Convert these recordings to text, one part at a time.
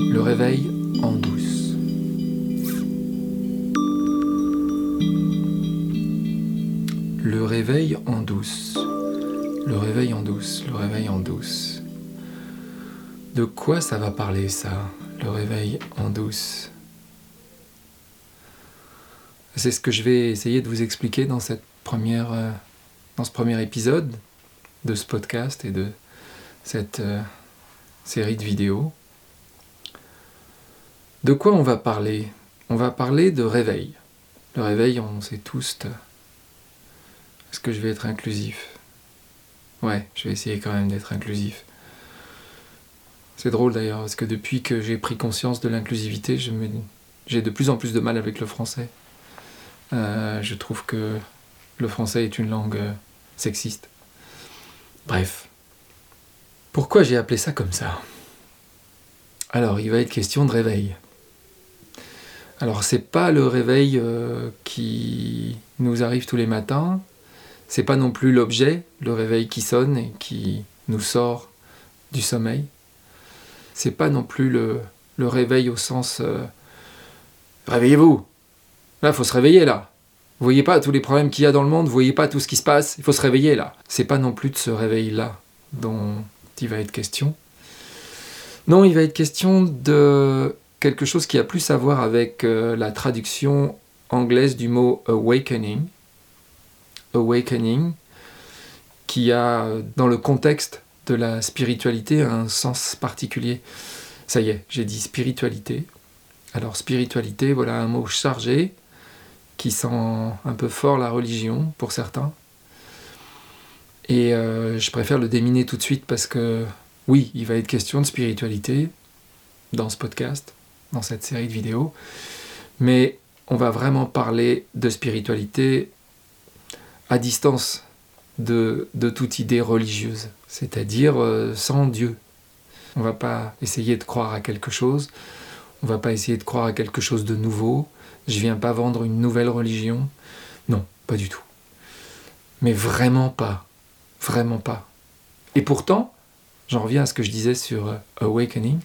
Le réveil en douce. Le réveil en douce. Le réveil en douce. Le réveil en douce. De quoi ça va parler ça Le réveil en douce? C'est ce que je vais essayer de vous expliquer dans euh, ce premier épisode de ce podcast et de cette euh, série de vidéos. De quoi on va parler? On va parler de réveil. Le réveil, on sait tous. Est-ce que je vais être inclusif? Ouais, je vais essayer quand même d'être inclusif. C'est drôle d'ailleurs, parce que depuis que j'ai pris conscience de l'inclusivité, j'ai de plus en plus de mal avec le français. Euh, je trouve que le français est une langue euh, sexiste. Bref. Pourquoi j'ai appelé ça comme ça? Alors, il va être question de réveil. Alors, c'est pas le réveil euh, qui nous arrive tous les matins, c'est pas non plus l'objet, le réveil qui sonne et qui nous sort du sommeil. C'est pas non plus le, réveil au sens réveillez-vous, Là, faut se réveiller là. Vous voyez pas tous les problèmes qu'il y a dans le monde, vous voyez pas tout ce qui se passe, il faut se réveiller là. C'est pas non plus de ce réveil-là dont il va être question. Non, il va être question de quelque chose qui a plus à voir avec euh, la traduction anglaise du mot awakening. Awakening, qui a, dans le contexte de la spiritualité, un sens particulier. Ça y est, j'ai dit spiritualité. Alors spiritualité, voilà un mot chargé qui sent un peu fort la religion pour certains. Et euh, je préfère le déminer tout de suite parce que oui, il va être question de spiritualité dans ce podcast, dans cette série de vidéos, mais on va vraiment parler de spiritualité à distance de, toute idée religieuse, c'est-à-dire euh, sans Dieu. On va pas essayer de croire à quelque chose, on va pas essayer de croire à quelque chose de nouveau, je viens pas vendre une nouvelle religion. Non, pas du tout. Mais vraiment pas. Vraiment pas. Et pourtant, j'en reviens à ce que je disais sur euh, Awakening,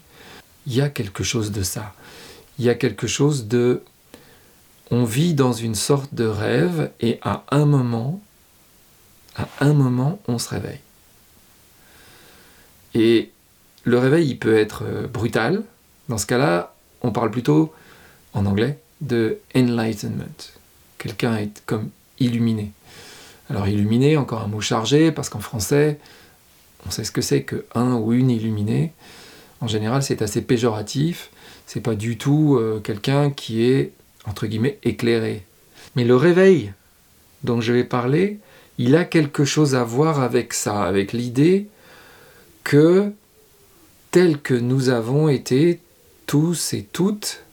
il y a quelque chose de ça. Il y a quelque chose de... On vit dans une sorte de rêve et à un moment, à un moment, on se réveille. Et le réveil, il peut être euh, brutal. Dans ce cas-là, on parle plutôt, en anglais, de enlightenment. Quelqu'un est comme illuminé. Alors illuminé, encore un mot chargé, parce qu'en français, on sait ce que c'est que un ou une illuminé. En général, c'est assez péjoratif. C'est pas du tout euh, quelqu'un qui est entre guillemets éclairé. Mais le réveil dont je vais parler, il a quelque chose à voir avec ça, avec l'idée que tel que nous avons été tous et toutes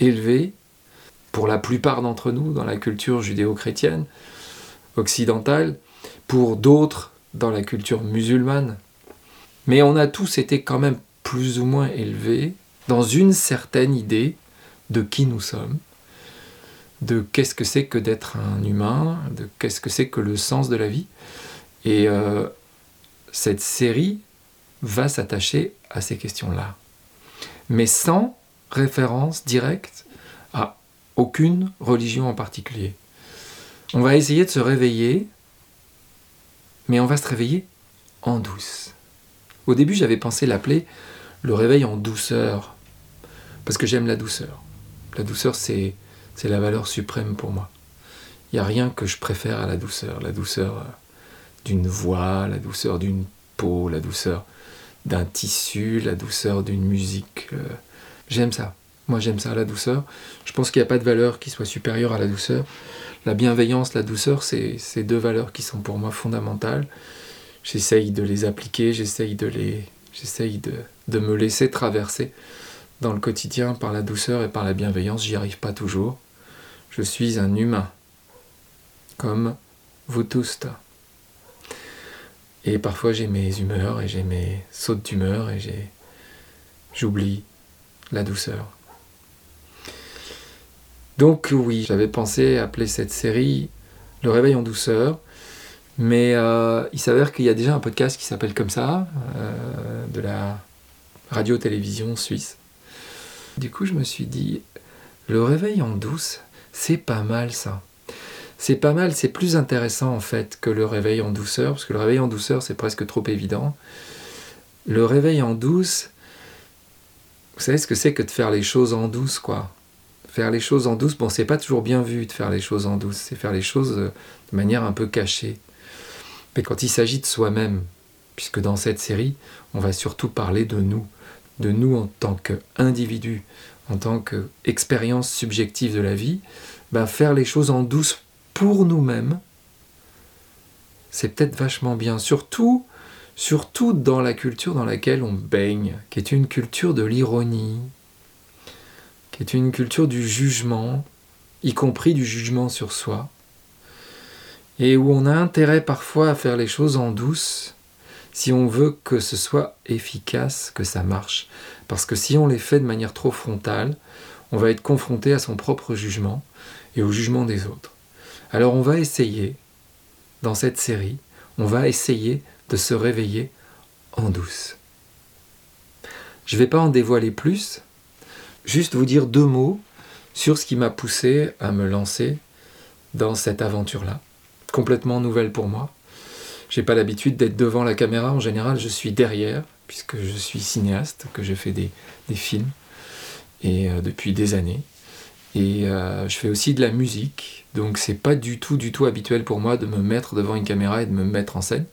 élevés pour la plupart d'entre nous dans la culture judéo-chrétienne occidentale, pour d'autres dans la culture musulmane. Mais on a tous été quand même plus ou moins élevés dans une certaine idée de qui nous sommes, de qu'est-ce que c'est que d'être un humain, de qu'est-ce que c'est que le sens de la vie. Et euh, cette série va s'attacher à ces questions-là, mais sans référence directe aucune religion en particulier. On va essayer de se réveiller, mais on va se réveiller en douce. Au début, j'avais pensé l'appeler le réveil en douceur, parce que j'aime la douceur. La douceur, c'est, c'est la valeur suprême pour moi. Il n'y a rien que je préfère à la douceur. La douceur euh, d'une voix, la douceur d'une peau, la douceur d'un tissu, la douceur d'une musique. Euh, j'aime ça. Moi j'aime ça, la douceur. Je pense qu'il n'y a pas de valeur qui soit supérieure à la douceur. La bienveillance, la douceur, c'est ces deux valeurs qui sont pour moi fondamentales. J'essaye de les appliquer, j'essaye de les, j'essaye de, de me laisser traverser dans le quotidien par la douceur et par la bienveillance. J'y arrive pas toujours. Je suis un humain, comme vous tous. Et parfois j'ai mes humeurs et j'ai mes sautes d'humeur et j'ai j'oublie la douceur. Donc oui, j'avais pensé appeler cette série Le réveil en douceur, mais euh, il s'avère qu'il y a déjà un podcast qui s'appelle comme ça, euh, de la radio-télévision suisse. Du coup, je me suis dit, le réveil en douce, c'est pas mal ça. C'est pas mal, c'est plus intéressant en fait que le réveil en douceur, parce que le réveil en douceur, c'est presque trop évident. Le réveil en douce, vous savez ce que c'est que de faire les choses en douce, quoi. Faire les choses en douce, bon, c'est pas toujours bien vu de faire les choses en douce, c'est faire les choses euh, de manière un peu cachée. Mais quand il s'agit de soi-même, puisque dans cette série, on va surtout parler de nous, de nous en tant qu'individu, en tant qu'expérience subjective de la vie, ben faire les choses en douce pour nous-mêmes, c'est peut-être vachement bien. Surtout, surtout dans la culture dans laquelle on baigne, qui est une culture de l'ironie, qui est une culture du jugement, y compris du jugement sur soi, et où on a intérêt parfois à faire les choses en douce si on veut que ce soit efficace, que ça marche. Parce que si on les fait de manière trop frontale, on va être confronté à son propre jugement et au jugement des autres. Alors on va essayer, dans cette série, on va essayer de se réveiller en douce. Je ne vais pas en dévoiler plus, juste vous dire deux mots sur ce qui m'a poussé à me lancer dans cette aventure-là, complètement nouvelle pour moi. J'ai pas l'habitude d'être devant la caméra, en général je suis derrière, puisque je suis cinéaste, que j'ai fait des, films, et euh, depuis des années. Et euh, je fais aussi de la musique, donc c'est pas du tout, du tout habituel pour moi de me mettre devant une caméra et de me mettre en scène.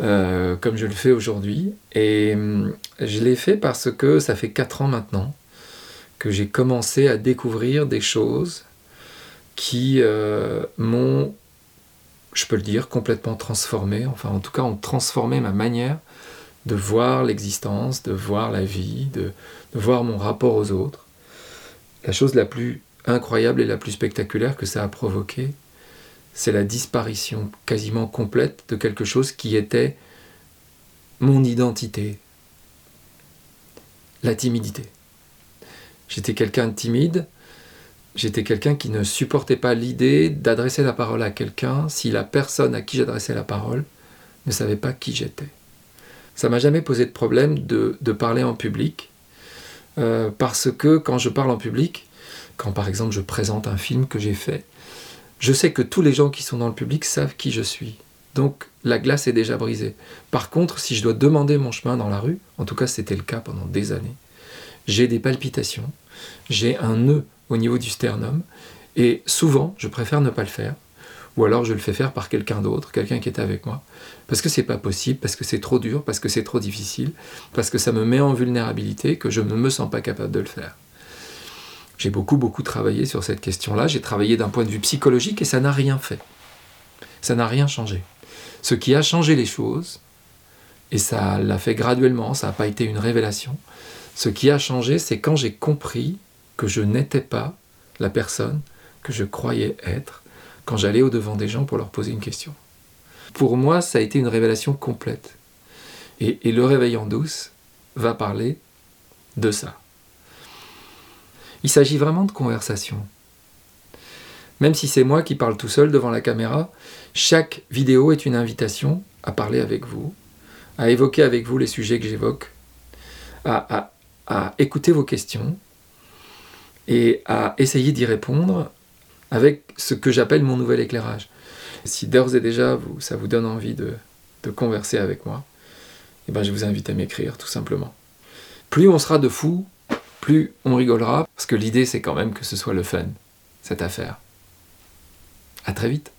Euh, comme je le fais aujourd'hui. Et hum, je l'ai fait parce que ça fait 4 ans maintenant que j'ai commencé à découvrir des choses qui m'ont, je peux le dire, complètement transformé, enfin en tout cas ont transformé ma manière de voir l'existence, de voir la vie, de, de voir mon rapport aux autres. La chose la plus incroyable et la plus spectaculaire que ça a provoqué, c'est la disparition quasiment complète de quelque chose qui était mon identité, la timidité. J'étais quelqu'un de timide, j'étais quelqu'un qui ne supportait pas l'idée d'adresser la parole à quelqu'un si la personne à qui j'adressais la parole ne savait pas qui j'étais. Ça m'a jamais posé de problème de, parler en public, euh, parce que quand je parle en public, quand par exemple je présente un film que j'ai fait, je sais que tous les gens qui sont dans le public savent qui je suis. Donc la glace est déjà brisée. Par contre, si je dois demander mon chemin dans la rue, en tout cas c'était le cas pendant des années, j'ai des palpitations, j'ai un nœud au niveau du sternum, et souvent je préfère ne pas le faire, ou alors je le fais faire par quelqu'un d'autre, quelqu'un qui est avec moi, parce que c'est pas possible, parce que c'est trop dur, parce que c'est trop difficile, parce que ça me met en vulnérabilité, que je ne me sens pas capable de le faire. J'ai beaucoup, beaucoup travaillé sur cette question-là. J'ai travaillé d'un point de vue psychologique et ça n'a rien fait. Ça n'a rien changé. Ce qui a changé les choses, et ça l'a fait graduellement, ça n'a pas été une révélation, ce qui a changé, c'est quand j'ai compris que je n'étais pas la personne que je croyais être quand j'allais au-devant des gens pour leur poser une question. Pour moi, ça a été une révélation complète. Et, et le réveil en douce va parler de ça. Il s'agit vraiment de conversation. Même si c'est moi qui parle tout seul devant la caméra, chaque vidéo est une invitation à parler avec vous, à évoquer avec vous les sujets que j'évoque, à, écouter vos questions et à essayer d'y répondre avec ce que j'appelle mon nouvel éclairage. Si d'ores et déjà ça vous donne envie de, converser avec moi, eh ben je vous invite à m'écrire tout simplement. Plus on sera de fous, plus on rigolera, parce que l'idée c'est quand même que ce soit le fun, cette affaire. À très vite